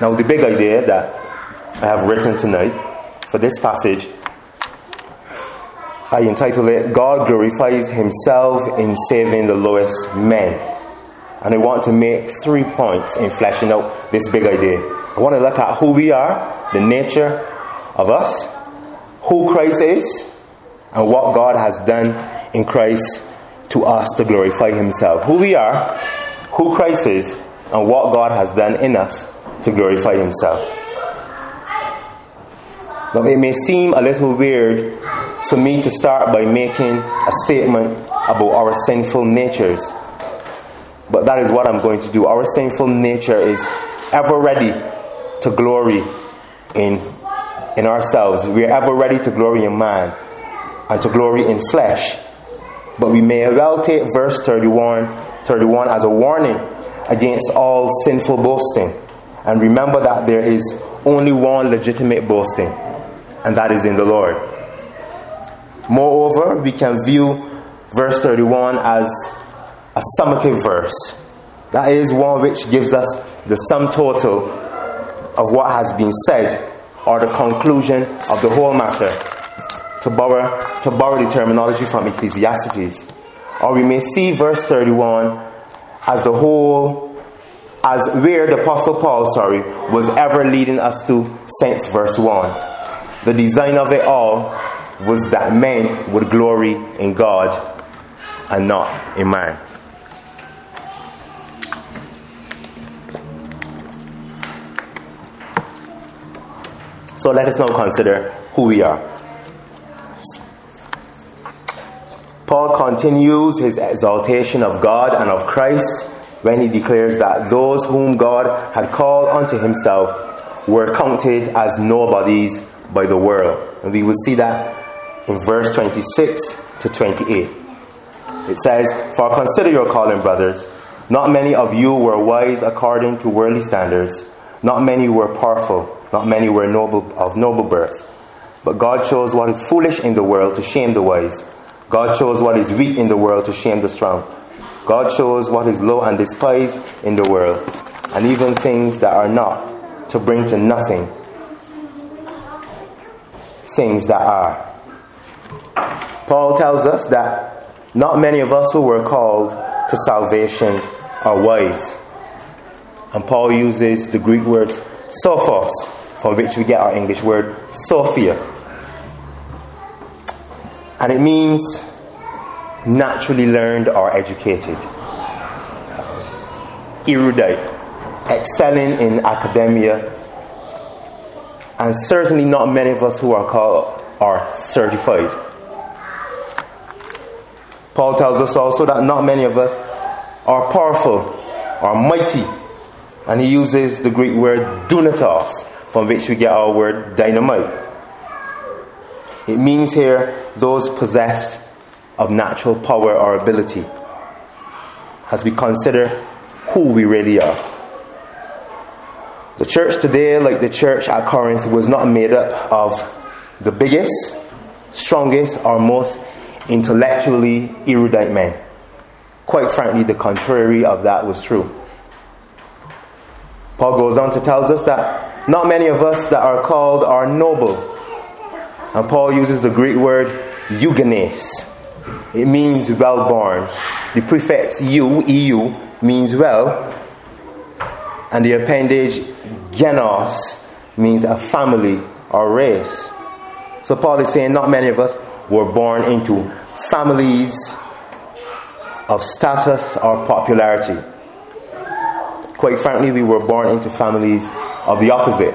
Now, the big idea that I have written tonight for this passage, I entitled it God Glorifies Himself in Saving the Lowest Men. And I want to make three points in fleshing out this big idea. I want to look at who we are, the nature of us, who Christ is, and what God has done in Christ to us to glorify Himself. Who we are, who Christ is, and what God has done in us to glorify Himself. Now, it may seem a little weird for me to start by making a statement about our sinful natures, but that is what I'm going to do. Our sinful nature is ever ready to glory in, in ourselves. We are ever ready to glory in man and to glory in flesh. But we may well take verse 31, 31 as a warning against all sinful boasting. And remember that there is only one legitimate boasting, and that is in the Lord. Moreover, we can view verse 31 as a summative verse. That is one which gives us the sum total of what has been said or the conclusion of the whole matter. To borrow, to borrow the terminology from Ecclesiastes. Or we may see verse 31 as the whole, as where the Apostle Paul, sorry, was ever leading us to since verse 1. The design of it all was that men would glory in God and not in man. So let us now consider who we are. Paul continues his exaltation of God and of Christ when he declares that those whom God had called unto himself were counted as nobodies by the world. And we will see that in verse 26 to 28. It says, For consider your calling, brothers. Not many of you were wise according to worldly standards. Not many were powerful. Not many were noble, of noble birth. But God chose what is foolish in the world to shame the wise. God chose what is weak in the world to shame the strong. God shows what is low and despised in the world, and even things that are not, to bring to nothing things that are. Paul tells us that not many of us who were called to salvation are wise. And Paul uses the Greek word sophos, from which we get our English word Sophia. And it means naturally learned or educated, erudite, excelling in academia, and certainly not many of us who are called are certified. Paul tells us also that not many of us are powerful or mighty, and he uses the Greek word dunatos, from which we get our word dynamite. It means here those possessed of natural power or ability as we consider who we really are. The church today, like the church at Corinth, was not made up of the biggest, strongest, or most intellectually erudite men. Quite frankly, the contrary of that was true. Paul goes on to tell us that not many of us that are called are noble. And Paul uses the Greek word eugenes. It means well born. The prefix eu, eu, means well. And the appendage genos means a family or race. So Paul is saying not many of us were born into families of status or popularity. Quite frankly, we were born into families of the opposite.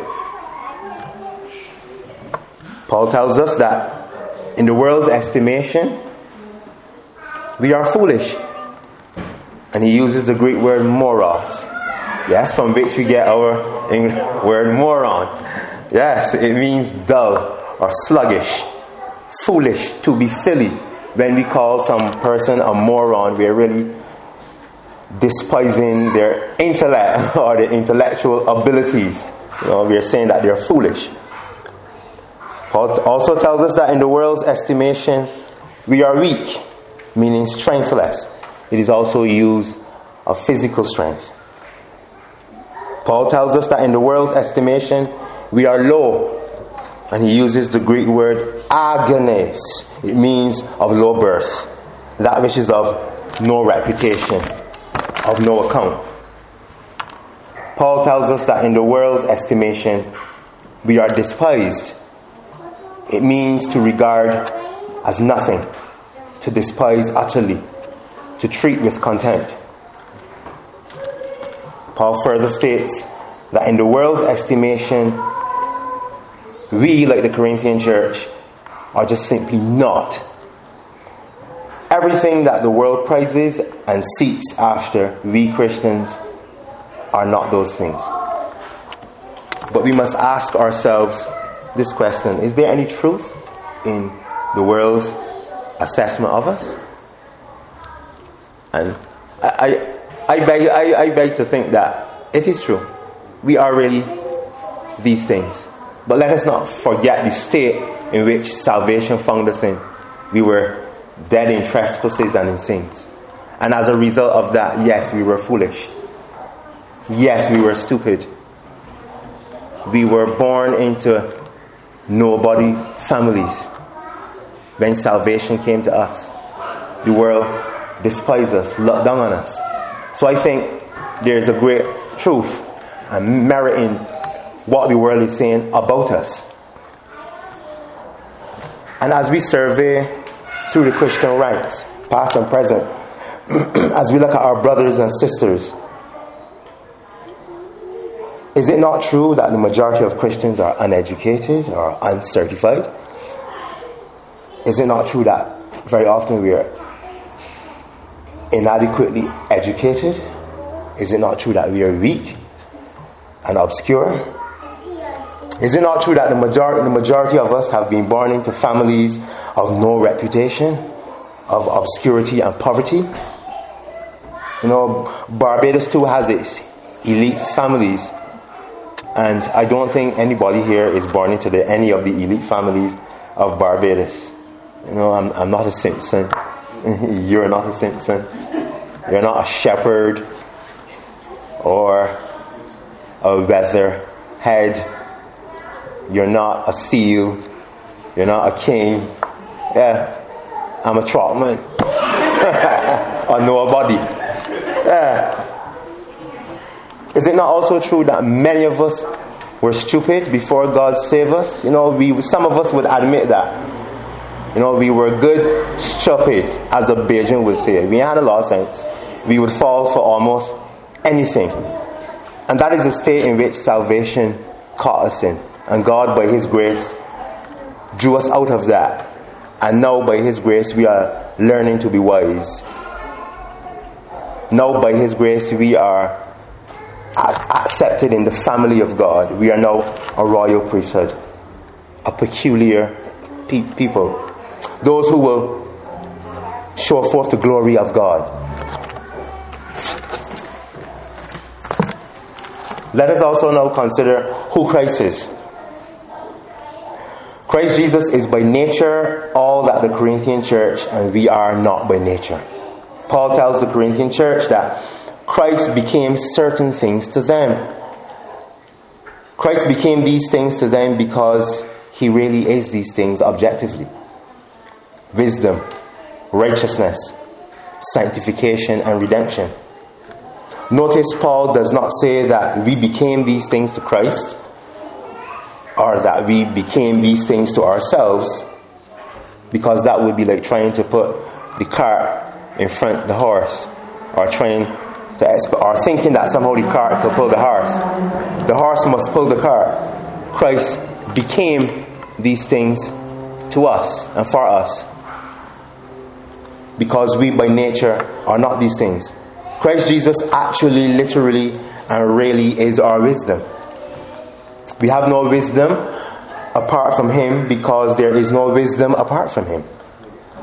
Paul tells us that in the world's estimation, we are foolish. And he uses the Greek word moros. Yes, from which we get our English word moron. Yes, it means dull or sluggish, foolish, to be silly. When we call some person a moron, we are really despising their intellect or their intellectual abilities. You know, we are saying that they're foolish. Paul also tells us that in the world's estimation, we are weak, meaning strengthless. It is also used of physical strength. Paul tells us that in the world's estimation, we are low. And he uses the Greek word agenes. It means of low birth. That which is of no reputation, of no account. Paul tells us that in the world's estimation, we are despised. It means to regard as nothing, to despise utterly, to treat with contempt. Paul further states that in the world's estimation, we, like the Corinthian church, are just simply not. Everything that the world prizes and seeks after, we Christians are not those things. But we must ask ourselves this question Is there any truth in the world's assessment of us? And I, I beg, I, I beg to think that it is true. We are really these things. But let us not forget the state in which salvation found us in. We were dead in trespasses and in sins. And as a result of that, yes, we were foolish. Yes, we were stupid. We were born into nobody families. When salvation came to us, the world despised us, looked down on us. So I think there's a great truth and merit in what the world is saying about us. And as we survey through the Christian ranks, past and present, as we look at our brothers and sisters, is it not true that the majority of Christians are uneducated or uncertified? Is it not true that very often we are inadequately educated? Is it not true that we are weak and obscure? Is it not true that the majority, the majority of us have been born into families of no reputation, of obscurity and poverty? You know, Barbados too has its elite families. And I don't think anybody here is born into the, any of the elite families of Barbados. You know, I'm, I'm not a Simpson. You're not a Simpson. You're not a shepherd or a weather head. You're not a Seale. You're not a king. Yeah, I'm a trotman. or nobody. Yeah. Is it not also true that many of us were stupid before God saved us? You know, we some of us would admit that. You know, we were good, stupid, as a Bajan would say. We had a lot of sense. We would fall for almost anything. And that is the state in which salvation caught us in. And God, by His grace, drew us out of that. And now, by His grace, we are learning to be wise. Now, by His grace, we are accepted in the family of God. We are now a royal priesthood, a peculiar pe- people those who will show forth the glory of God. Let us also now consider who Christ is. Christ Jesus is by nature all that the Corinthian church, and we are not by nature. Paul tells the Corinthian church that Christ became certain things to them. Christ became these things to them because he really is these things objectively wisdom, righteousness, sanctification, and redemption. Notice Paul does not say that we became these things to Christ or that we became these things to ourselves because that would be like trying to put the cart in front of the horse or trying to or thinking that somehow the cart could pull the horse. The horse must pull the cart. Christ became these things to us and for us because we by nature are not these things. Christ Jesus actually, literally, and really is our wisdom. We have no wisdom apart from Him because there is no wisdom apart from Him.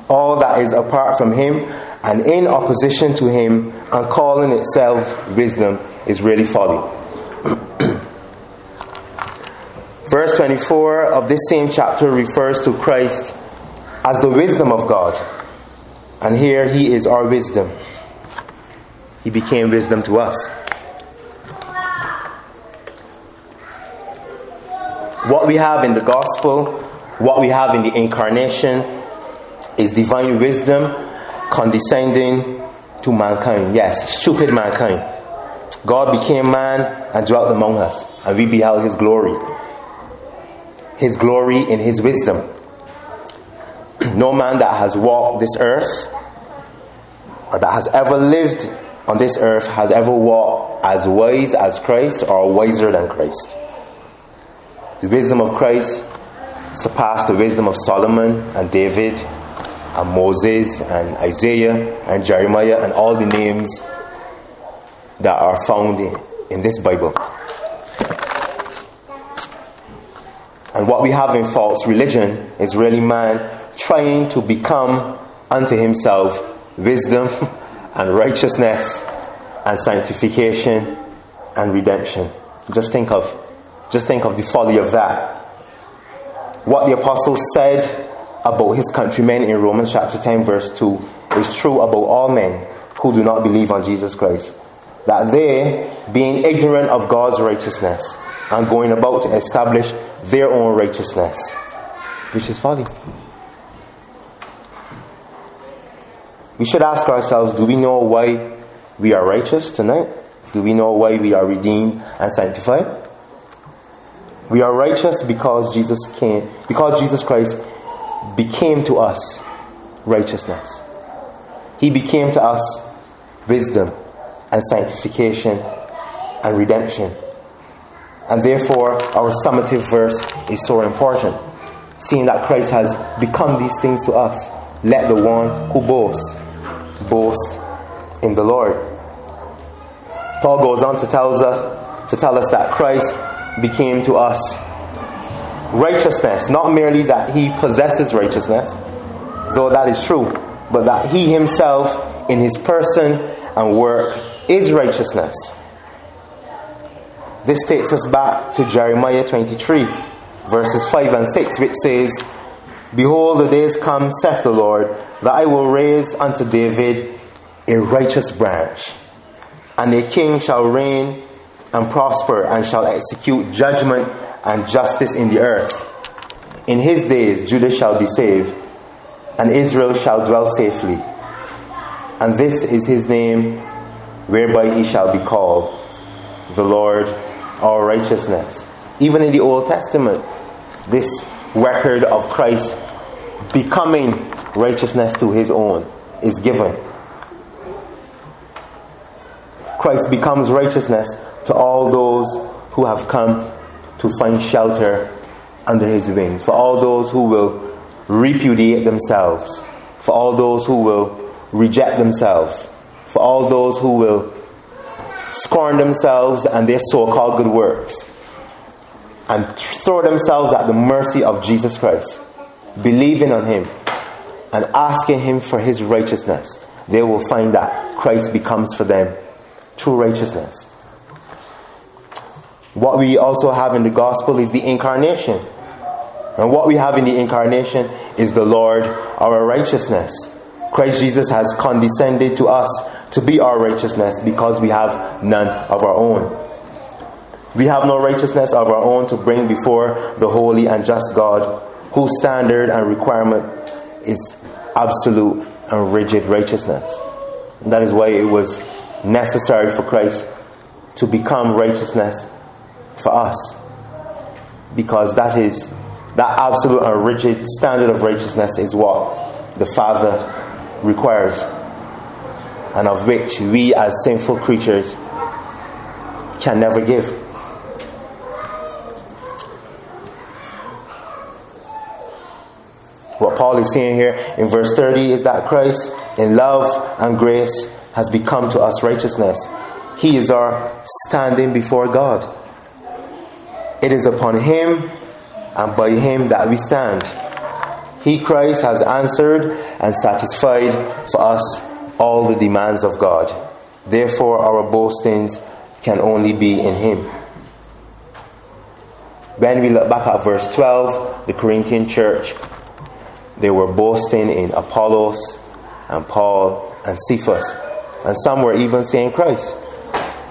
All that is apart from Him and in opposition to Him and calling itself wisdom is really folly. Verse 24 of this same chapter refers to Christ as the wisdom of God. And here he is our wisdom. He became wisdom to us. What we have in the gospel, what we have in the incarnation, is divine wisdom condescending to mankind. Yes, stupid mankind. God became man and dwelt among us, and we beheld his glory. His glory in his wisdom. No man that has walked this earth or that has ever lived on this earth has ever walked as wise as Christ or wiser than Christ. The wisdom of Christ surpassed the wisdom of Solomon and David and Moses and Isaiah and Jeremiah and all the names that are found in, in this Bible. And what we have in false religion is really man trying to become unto himself wisdom and righteousness and sanctification and redemption. Just think of just think of the folly of that. What the apostle said about his countrymen in Romans chapter 10 verse 2 is true about all men who do not believe on Jesus Christ. That they, being ignorant of God's righteousness and going about to establish their own righteousness, which is folly. We should ask ourselves, do we know why we are righteous tonight? Do we know why we are redeemed and sanctified? We are righteous because Jesus came, because Jesus Christ became to us righteousness. He became to us wisdom and sanctification and redemption. And therefore, our summative verse is so important. Seeing that Christ has become these things to us, let the one who boasts boast in the Lord. Paul goes on to tell us to tell us that Christ became to us righteousness, not merely that he possesses righteousness, though that is true, but that he himself in his person and work is righteousness. This takes us back to Jeremiah 23, verses 5 and 6, which says, Behold, the days come, saith the Lord, that I will raise unto David a righteous branch, and a king shall reign and prosper, and shall execute judgment and justice in the earth. In his days Judah shall be saved, and Israel shall dwell safely. And this is his name, whereby he shall be called the Lord our righteousness. Even in the Old Testament, this record of Christ becoming righteousness to his own is given. Christ becomes righteousness to all those who have come to find shelter under his wings, for all those who will repudiate themselves, for all those who will reject themselves, for all those who will scorn themselves and their so called good works, and throw themselves at the mercy of Jesus Christ, believing on him and asking him for his righteousness, they will find that Christ becomes for them true righteousness. What we also have in the gospel is the incarnation. And what we have in the incarnation is the Lord, our righteousness. Christ Jesus has condescended to us to be our righteousness because we have none of our own. We have no righteousness of our own to bring before the holy and just God, whose standard and requirement is absolute and rigid righteousness. And that is why it was necessary for Christ to become righteousness for us because that is that absolute and rigid standard of righteousness is what the Father requires and of which we as sinful creatures can never give. What Paul is saying here in verse 30 is that Christ, in love and grace, has become to us righteousness. He is our standing before God. It is upon him and by him that we stand. He, Christ, has answered and satisfied for us all the demands of God. Therefore, our boastings can only be in him. When we look back at verse 12, the Corinthian church, they were boasting in Apollos and Paul and Cephas, and some were even saying Christ.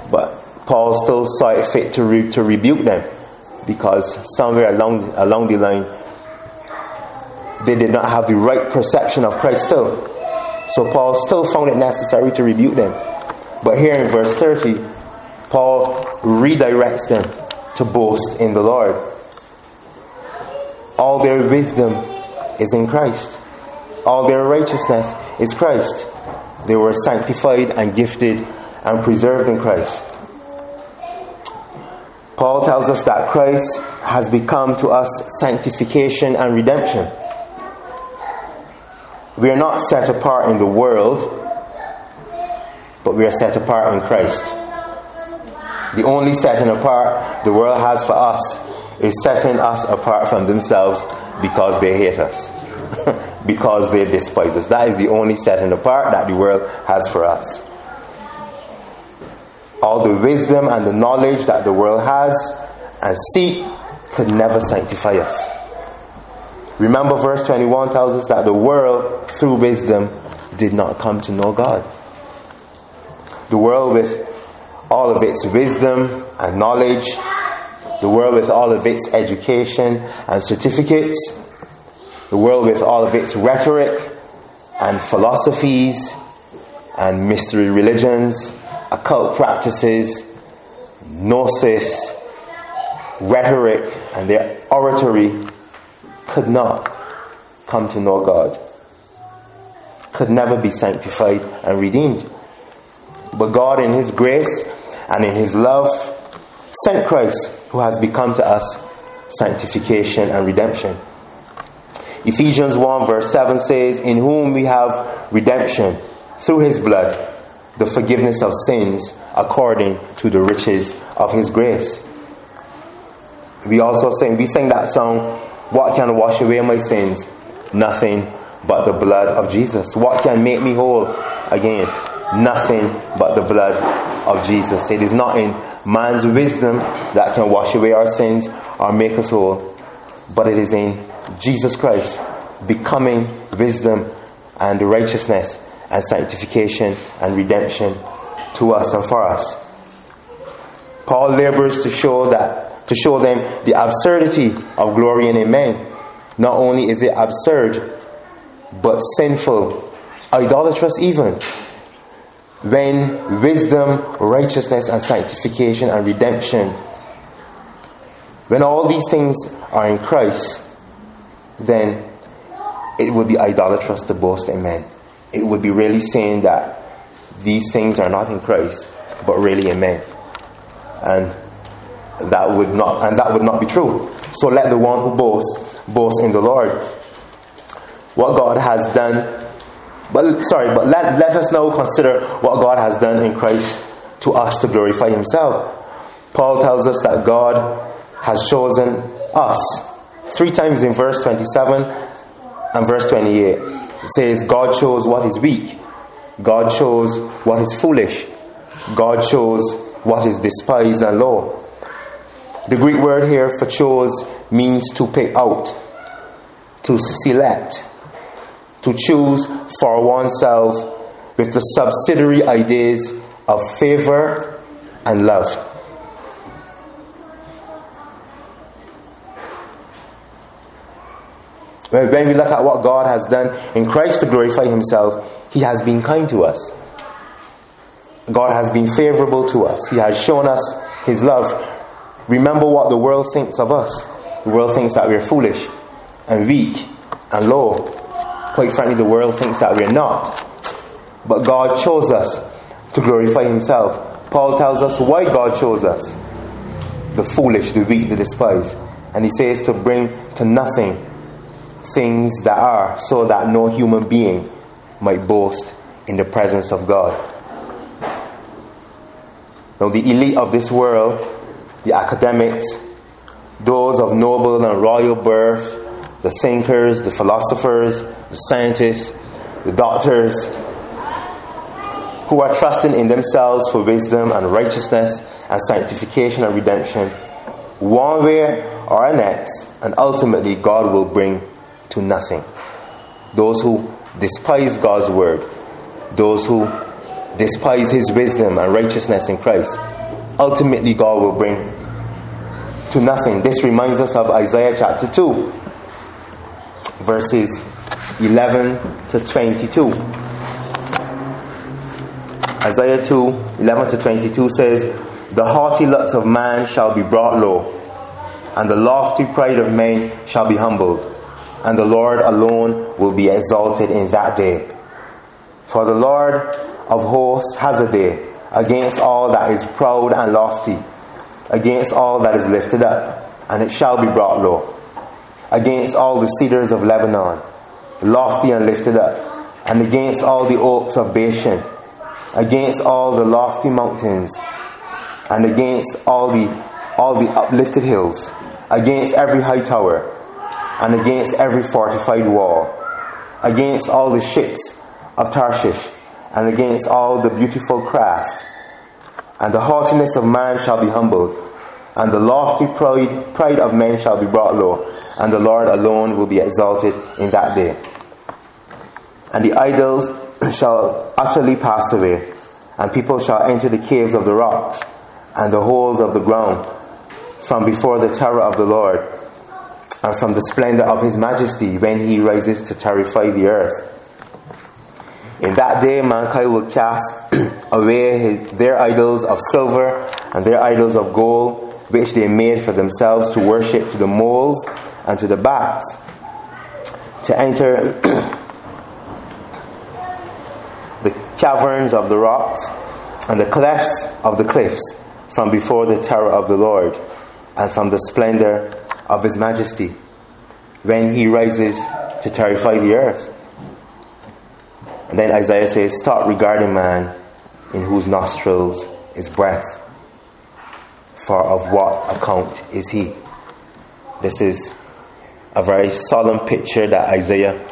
But Paul still saw it fit to, re- to rebuke them because somewhere along, along the line they did not have the right perception of Christ still. So Paul still found it necessary to rebuke them. But here in verse 30, Paul redirects them to boast in the Lord. All their wisdom is in Christ. All their righteousness is Christ. They were sanctified and gifted and preserved in Christ. Paul tells us that Christ has become to us sanctification and redemption. We are not set apart in the world, but we are set apart in Christ. The only setting apart the world has for us is setting us apart from themselves because they hate us, because they despise us. That is the only setting apart that the world has for us. All the wisdom and the knowledge that the world has and seek could never sanctify us. Remember, verse 21 tells us that the world, through wisdom, did not come to know God. The world, with all of its wisdom and knowledge, the world with all of its education and certificates, the world with all of its rhetoric and philosophies and mystery religions, occult practices, gnosis, rhetoric, and their oratory could not come to know God, could never be sanctified and redeemed. But God, in His grace and in His love, sent Christ, who has become to us sanctification and redemption. Ephesians 1 verse 7 says, In whom we have redemption through His blood, the forgiveness of sins according to the riches of His grace. We also sing, we sing that song, what can wash away my sins? Nothing but the blood of Jesus. What can make me whole? Again, nothing but the blood of Jesus. It is not in man's wisdom that can wash away our sins or make us whole, but it is in Jesus Christ becoming wisdom and righteousness and sanctification and redemption to us and for us. Paul labors to show that to show them the absurdity of glorying in men. Not only is it absurd, but sinful, idolatrous even. When wisdom, righteousness, and sanctification and redemption, when all these things are in Christ, then it would be idolatrous to boast in men. It would be really saying that these things are not in Christ, but really in men. And that would not and that would not be true. So let the one who boasts boast in the Lord. What God has done but sorry, but let, let us now consider what God has done in Christ to us to glorify himself. Paul tells us that God has chosen us three times in verse 27 and verse 28. It says, God chose what is weak. God chose what is foolish. God chose what is despised and low. The Greek word here for chose means to pick out, to select, to choose for oneself with the subsidiary ideas of favor and love. When we look at what God has done in Christ to glorify Himself, He has been kind to us. God has been favorable to us. He has shown us His love Remember what the world thinks of us. The world thinks that we're foolish and weak and low. Quite frankly, the world thinks that we're not. But God chose us to glorify Himself. Paul tells us why God chose us the foolish, the weak, the despised. And he says to bring to nothing things that are, so that no human being might boast in the presence of God. Now, the elite of this world the academics, those of noble and royal birth, the thinkers, the philosophers, the scientists, the doctors, who are trusting in themselves for wisdom and righteousness and sanctification and redemption, one way or next, and ultimately God will bring to nothing. Those who despise God's word, those who despise his wisdom and righteousness in Christ, ultimately God will bring to nothing. This reminds us of Isaiah chapter 2, verses 11 to 22. Isaiah 2, 11 to 22 says, The haughty looks of man shall be brought low, and the lofty pride of men shall be humbled, and the Lord alone will be exalted in that day. For the Lord of hosts has a day against all that is proud and lofty, against all that is lifted up, and it shall be brought low, against all the cedars of Lebanon, lofty and lifted up, and against all the oaks of Bashan against all the lofty mountains and against all the all the uplifted hills against every high tower and against every fortified wall against all the ships of Tarshish and against all the beautiful craft. And the haughtiness of man shall be humbled and the lofty pride, pride of men shall be brought low and the Lord alone will be exalted in that day and the idols shall utterly pass away, and people shall enter the caves of the rocks and the holes of the ground from before the terror of the Lord and from the splendor of his majesty when he rises to terrify the earth. In that day, mankind will cast away his, their idols of silver and their idols of gold, which they made for themselves to worship to the moles and to the bats, to enter the caverns of the rocks and the clefts of the cliffs from before the terror of the Lord and from the splendor of his majesty when he rises to terrify the earth. And then Isaiah says, Stop regarding man in whose nostrils is breath, for of what account is he? This is a very solemn picture that Isaiah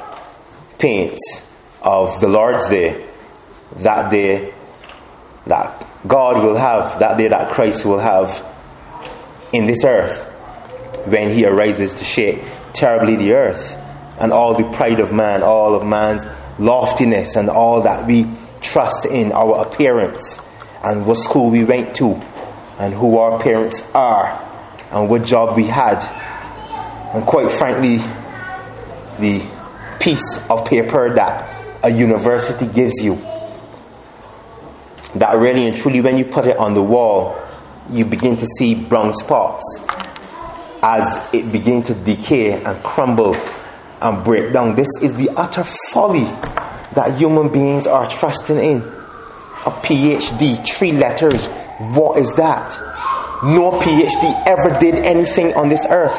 paints of the Lord's day that day that God will have, that day that Christ will have in this earth when he arises to shake terribly the earth and all the pride of man, all of man's loftiness and all that we trust in our appearance and what school we went to and who our parents are and what job we had and quite frankly the piece of paper that a university gives you that really and truly, when you put it on the wall, you begin to see brown spots as it begins to decay and crumble and break down. This is the utter folly that human beings are trusting in. A PhD, three letters. What is that? No PhD ever did anything on this earth.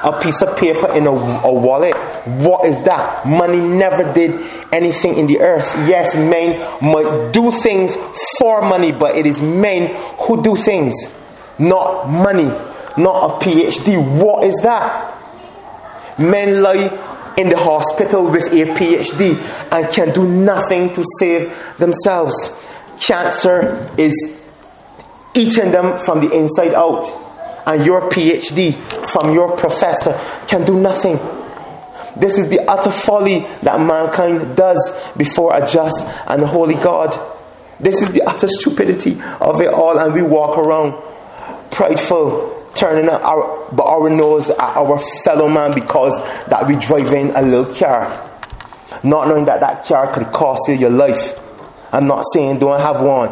A piece of paper in a, a wallet. What is that? Money never did anything in the earth. Yes, men might do things for money, but it is men who do things, not money, not a PhD. What is that? Men lie in the hospital with a PhD and can do nothing to save themselves. Cancer is eating them from the inside out, and your PhD from your professor can do nothing. This is the utter folly that mankind does before a just and holy God. This is the utter stupidity of it all, and we walk around prideful, turning our, but our nose at our fellow man because that we drive in a little car, not knowing that that car could cost you your life. I'm not saying don't have one,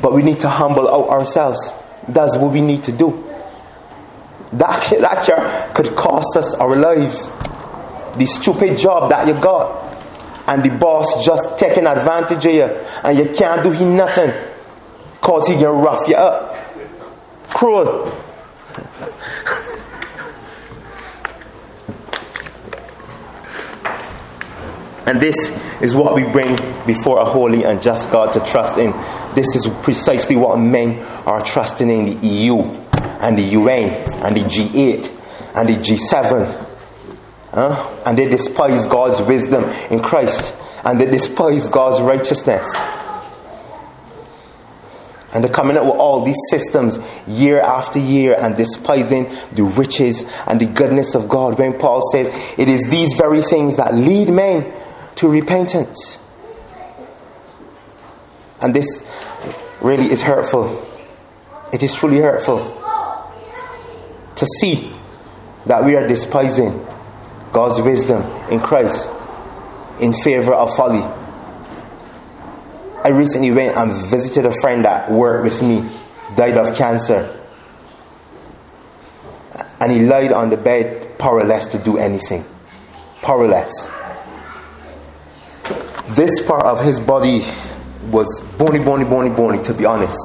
but we need to humble ourselves. That's what we need to do. That, that car could cost us our lives the stupid job that you got and the boss just taking advantage of you and you can't do him nothing cause he can rough you up cruel and this is what we bring before a holy and just God to trust in. This is precisely what men are trusting in the EU and the UN and the G8 and the G7 Huh? And they despise God's wisdom in Christ. And they despise God's righteousness. And they're coming up with all these systems year after year and despising the riches and the goodness of God. When Paul says it is these very things that lead men to repentance. And this really is hurtful. It is truly hurtful. to see that we are despising God's wisdom in Christ in favor of folly. I recently went and visited a friend that worked with me, died of cancer. And he lied on the bed, powerless to do anything. Powerless. This part of his body was bony, bony, bony, bony, to be honest.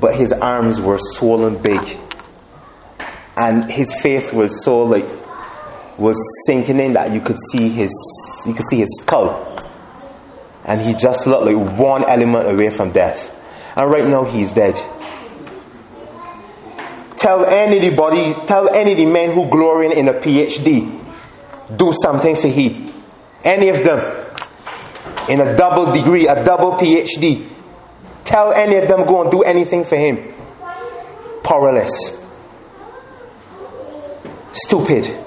But his arms were swollen big. And his face was so like was sinking in that you could see his you could see his skull. And he just looked like one element away from death. And right now he's dead. Tell anybody, tell any of the men who glory in a PhD, do something for he. Any of them. In a double degree, a double PhD. Tell any of them go and do anything for him. Powerless. Stupid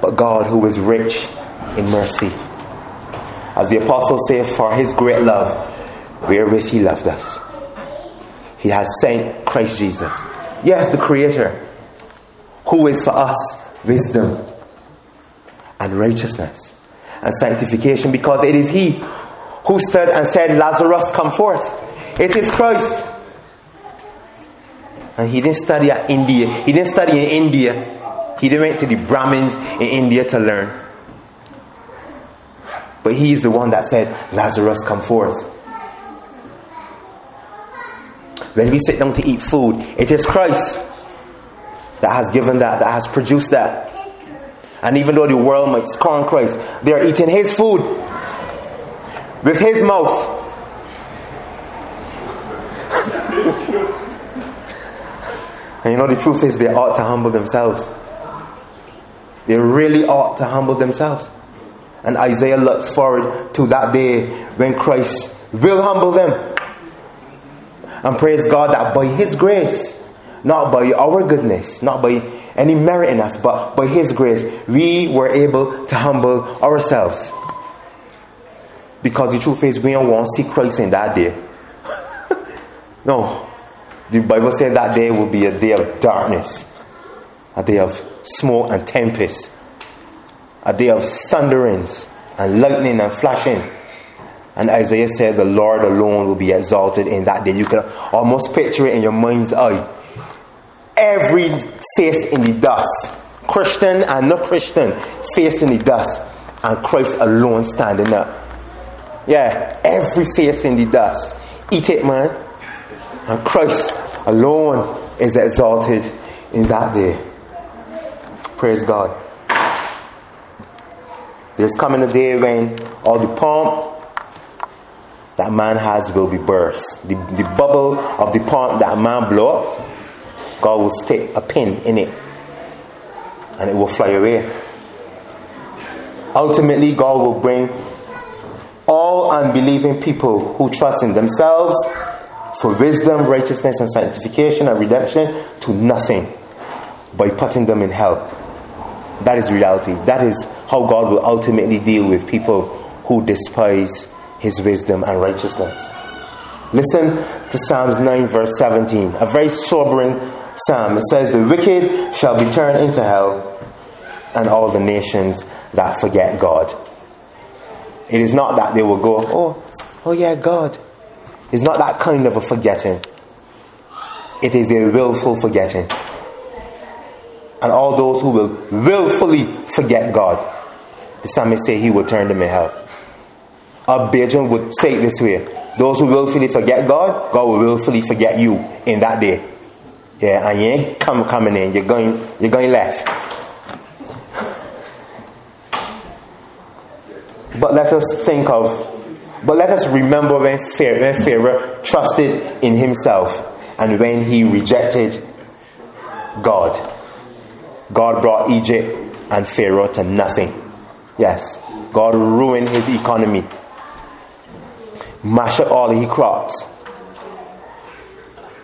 but God who is rich in mercy. As the apostles say, for his great love, wherewith he loved us. He has sent Christ Jesus. Yes, the Creator, who is for us wisdom and righteousness and sanctification, because it is He who stood and said, Lazarus, come forth. It is Christ. And he didn't study at India. He didn't study in India. He didn't went to the Brahmins in India to learn. But he's the one that said, Lazarus, come forth. When we sit down to eat food, it is Christ that has given that, that has produced that. And even though the world might scorn Christ, they are eating his food with his mouth. and you know, the truth is, they ought to humble themselves. They really ought to humble themselves. And Isaiah looks forward to that day when Christ will humble them. And praise God that by His grace, not by our goodness, not by any merit in us, but by His grace, we were able to humble ourselves. Because the truth is, we don't want to see Christ in that day. no. The Bible says that day will be a day of darkness, a day of smoke and tempest, a day of thunderings and lightning and flashing. And Isaiah said, The Lord alone will be exalted in that day. You can almost picture it in your mind's eye. Every face in the dust, Christian and not Christian, face in the dust, and Christ alone standing up. Yeah, every face in the dust. Eat it, man. And Christ alone is exalted in that day. Praise God. There's coming a day when all the pomp that man has will be burst. The, the bubble of the pomp that man blow up, God will stick a pin in it and it will fly away. Ultimately, God will bring all unbelieving people who trust in themselves for wisdom, righteousness, and sanctification and redemption to nothing by putting them in hell. That is reality. That is how God will ultimately deal with people who despise his wisdom and righteousness. Listen to Psalms 9, verse 17, a very sobering psalm. It says, The wicked shall be turned into hell, and all the nations that forget God. It is not that they will go, Oh, oh yeah, God. It's not that kind of a forgetting. It is a willful forgetting and all those who will willfully forget God. The psalmist say he will turn them in hell. A Bajan would say it this way. Those who willfully forget God, God will willfully forget you in that day. Yeah, and you ain't come coming in, you're going you're going left. But let us think of but let us remember when Pharaoh trusted in himself and when he rejected God. God brought Egypt and Pharaoh to nothing. Yes, God ruined his economy, mash up all his crops,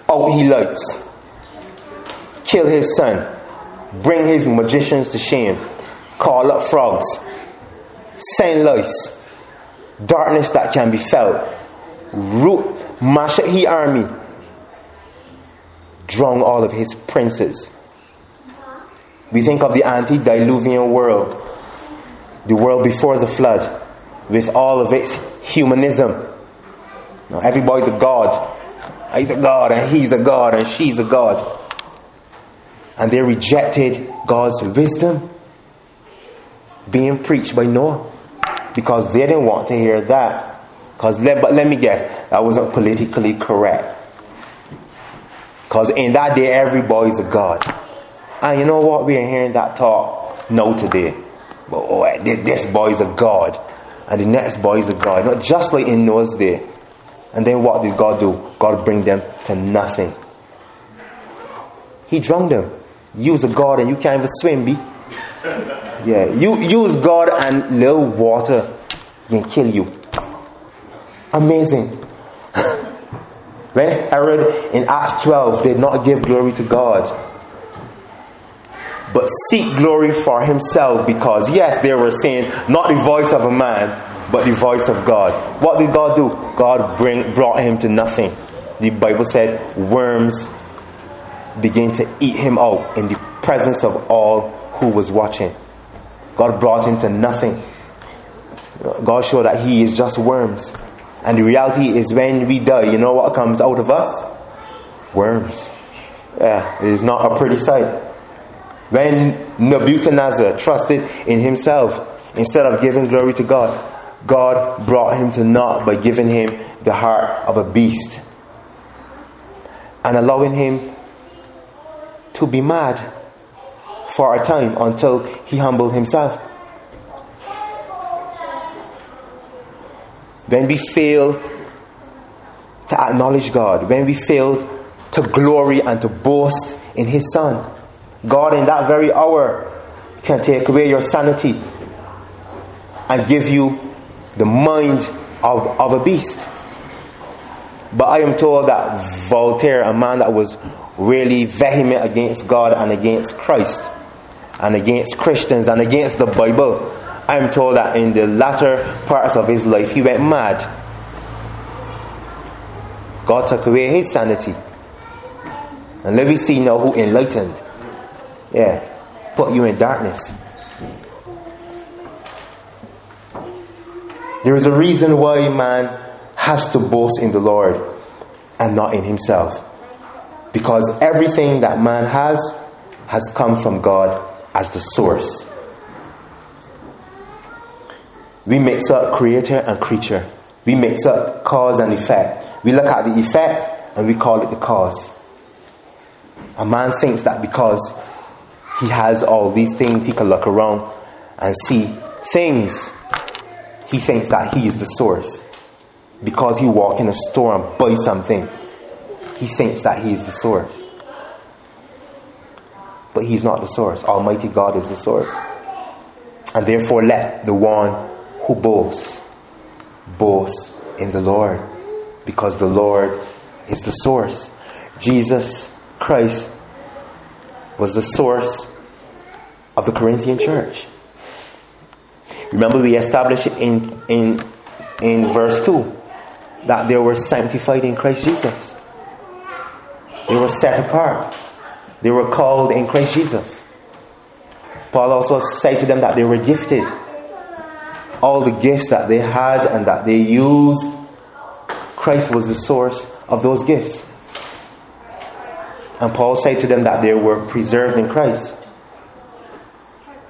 out he lights, kill his son, bring his magicians to shame, call up frogs, send lice, darkness that can be felt, root, mash up his army, drown all of his princes. We think of the antediluvian world, the world before the flood, with all of its humanism. Now, everybody's a god. He's a god, and he's a god, and she's a god. And they rejected God's wisdom being preached by Noah because they didn't want to hear that. Because let, but let me guess, that wasn't politically correct. Because in that day, everybody's a god. And you know what? We are hearing that talk no today. But oh, eh, this boy is a god, and the next boy is a god. Not just like in Noah's day. And then what did God do? God bring them to nothing. He drowned them. Use a God and you can't even swim, be. Yeah, you use God and little water can kill you. Amazing. when Herod in Acts 12 did not give glory to God, but seek glory for himself because, yes, they were saying, not the voice of a man, but the voice of God. What did God do? God bring, brought him to nothing. The Bible said worms began to eat him out in the presence of all who was watching. God brought him to nothing. God showed that he is just worms. And the reality is when we die, you know what comes out of us? Worms. Yeah, it is not a pretty sight. When Nebuchadnezzar trusted in himself instead of giving glory to God, God brought him to naught by giving him the heart of a beast and allowing him to be mad for a time until he humbled himself. When we fail to acknowledge God, when we fail to glory and to boast in His Son, God in that very hour can take away your sanity and give you the mind of, of a beast. But I am told that Voltaire, a man that was really vehement against God and against Christ and against Christians and against the Bible, I am told that in the latter parts of his life he went mad. God took away his sanity. And let me see now who enlightened. Yeah, put you in darkness. There is a reason why man has to boast in the Lord and not in himself. Because everything that man has has come from God as the source. We mix up creator and creature. We mix up cause and effect. We look at the effect and we call it the cause. A man thinks that because he has all these things, he can look around and see things he thinks that he is the source. Because he walk in a store and buy something, he thinks that he is the source. But he's not the source. Almighty God is the source. And therefore let the one who boasts boast in the Lord. Because the Lord is the source. Jesus Christ was the source of the Corinthian church. Remember, we established in, in, in verse 2 that they were sanctified in Christ Jesus. They were set apart. They were called in Christ Jesus. Paul also said to them that they were gifted. All the gifts that they had and that they used, Christ was the source of those gifts. And Paul said to them that they were preserved in Christ.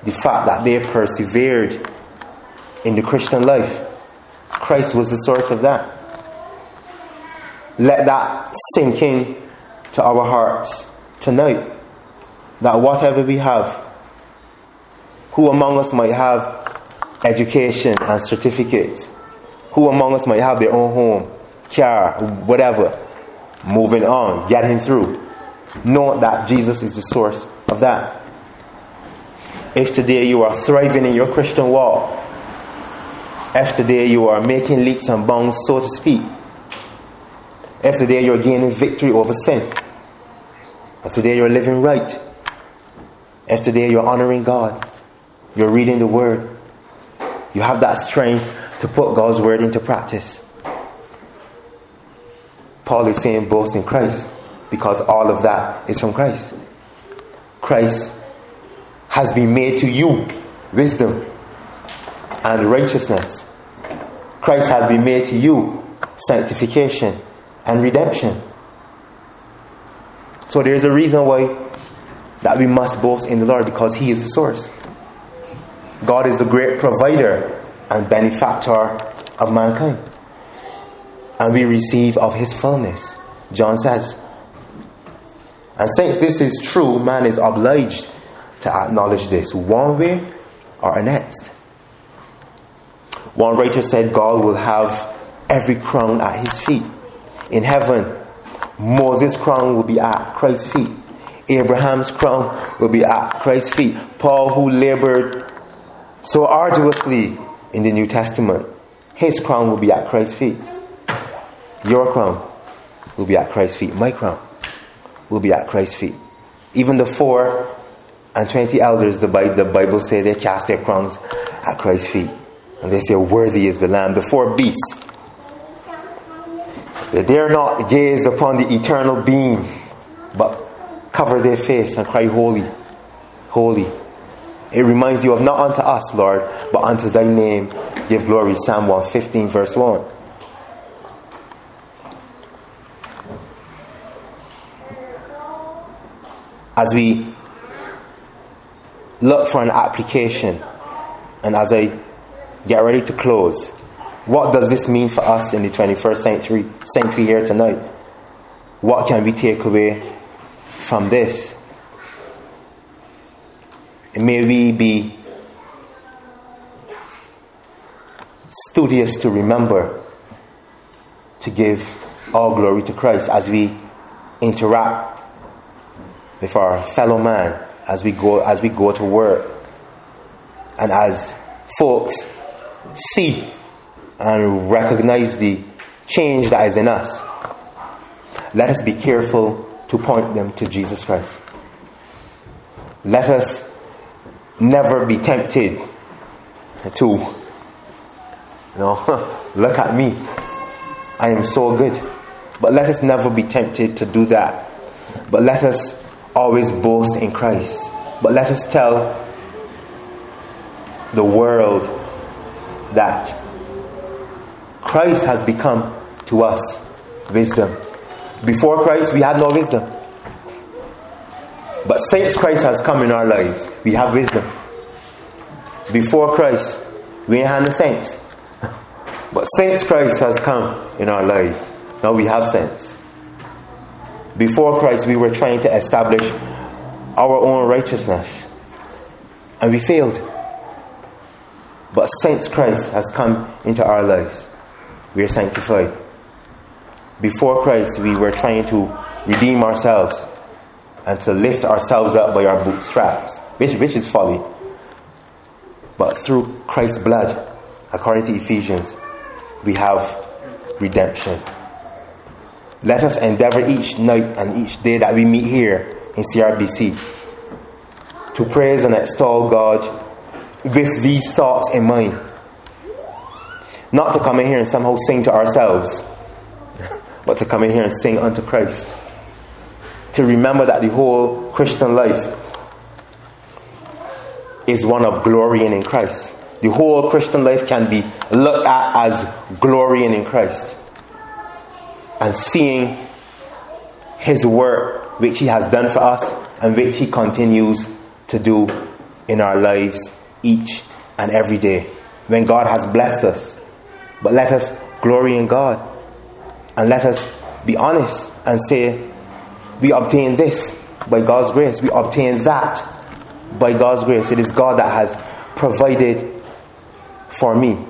The fact that they persevered in the Christian life. Christ was the source of that. Let that sink in to our hearts tonight. That whatever we have, who among us might have education and certificates, who among us might have their own home, car, whatever, moving on, getting through. Know that Jesus is the source of that. If today you are thriving in your Christian walk, if today you are making leaps and bounds, so to speak. If today you're gaining victory over sin. If today you're living right. If today you're honoring God. You're reading the Word. You have that strength to put God's Word into practice. Paul is saying boast in Christ because all of that is from Christ. Christ has been made to you wisdom and righteousness. Christ has been made to you sanctification and redemption. So there's a reason why that we must boast in the Lord because He is the source. God is the great provider and benefactor of mankind. And we receive of His fullness. John says. And since this is true, man is obliged to acknowledge this one way or next. One writer said God will have every crown at his feet. In heaven, Moses' crown will be at Christ's feet. Abraham's crown will be at Christ's feet. Paul, who labored so arduously in the New Testament, his crown will be at Christ's feet. Your crown will be at Christ's feet. My crown will be at Christ's feet. Even the four and twenty elders, the Bible say they cast their crowns at Christ's feet. And they say, Worthy is the Lamb. The four beasts, they dare not gaze upon the eternal being, but cover their face and cry, Holy, holy. It reminds you of not unto us, Lord, but unto thy name give glory. Psalm 115, verse 1. As we look for an application, and as I get ready to close, what does this mean for us in the 21st century, century here tonight? What can we take away from this. And may we be studious to remember to give all glory to Christ as we interact with our fellow man, as we go as we go to work, and as folks see and recognize the change that is in us. Let us be careful to point them to Jesus Christ. Let us never be tempted to, you know, look at me. I am so good. But let us never be tempted to do that. But let us always boast in Christ. But let us tell the world that Christ has become to us wisdom before Christ, we had no wisdom. But since Christ has come in our lives, we have wisdom. Before Christ, we ain't had no sense. But since Christ has come in our lives, now we have sense. Before Christ, we were trying to establish our own righteousness. And we failed. But since Christ has come into our lives, we are sanctified. Before Christ, we were trying to redeem ourselves and to lift ourselves up by our bootstraps, which, which is folly. But through Christ's blood, according to Ephesians, we have redemption. Let us endeavor each night and each day that we meet here in CRBC to praise and extol God with these thoughts in mind. Not to come in here and somehow sing to ourselves but to come in here and sing unto Christ. To remember that the whole Christian life is one of glorying in Christ. The whole Christian life can be looked at as glorying in Christ and seeing His work which He has done for us and which He continues to do in our lives each and every day when God has blessed us. But let us glory in God and let us be honest and say, we obtain this by God's grace. We obtain that by God's grace. It is God that has provided for me.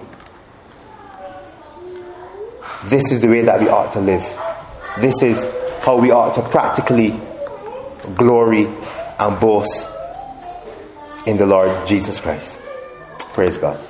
This is the way that we ought to live. This is how we ought to practically glory and boast in the Lord Jesus Christ. Praise God.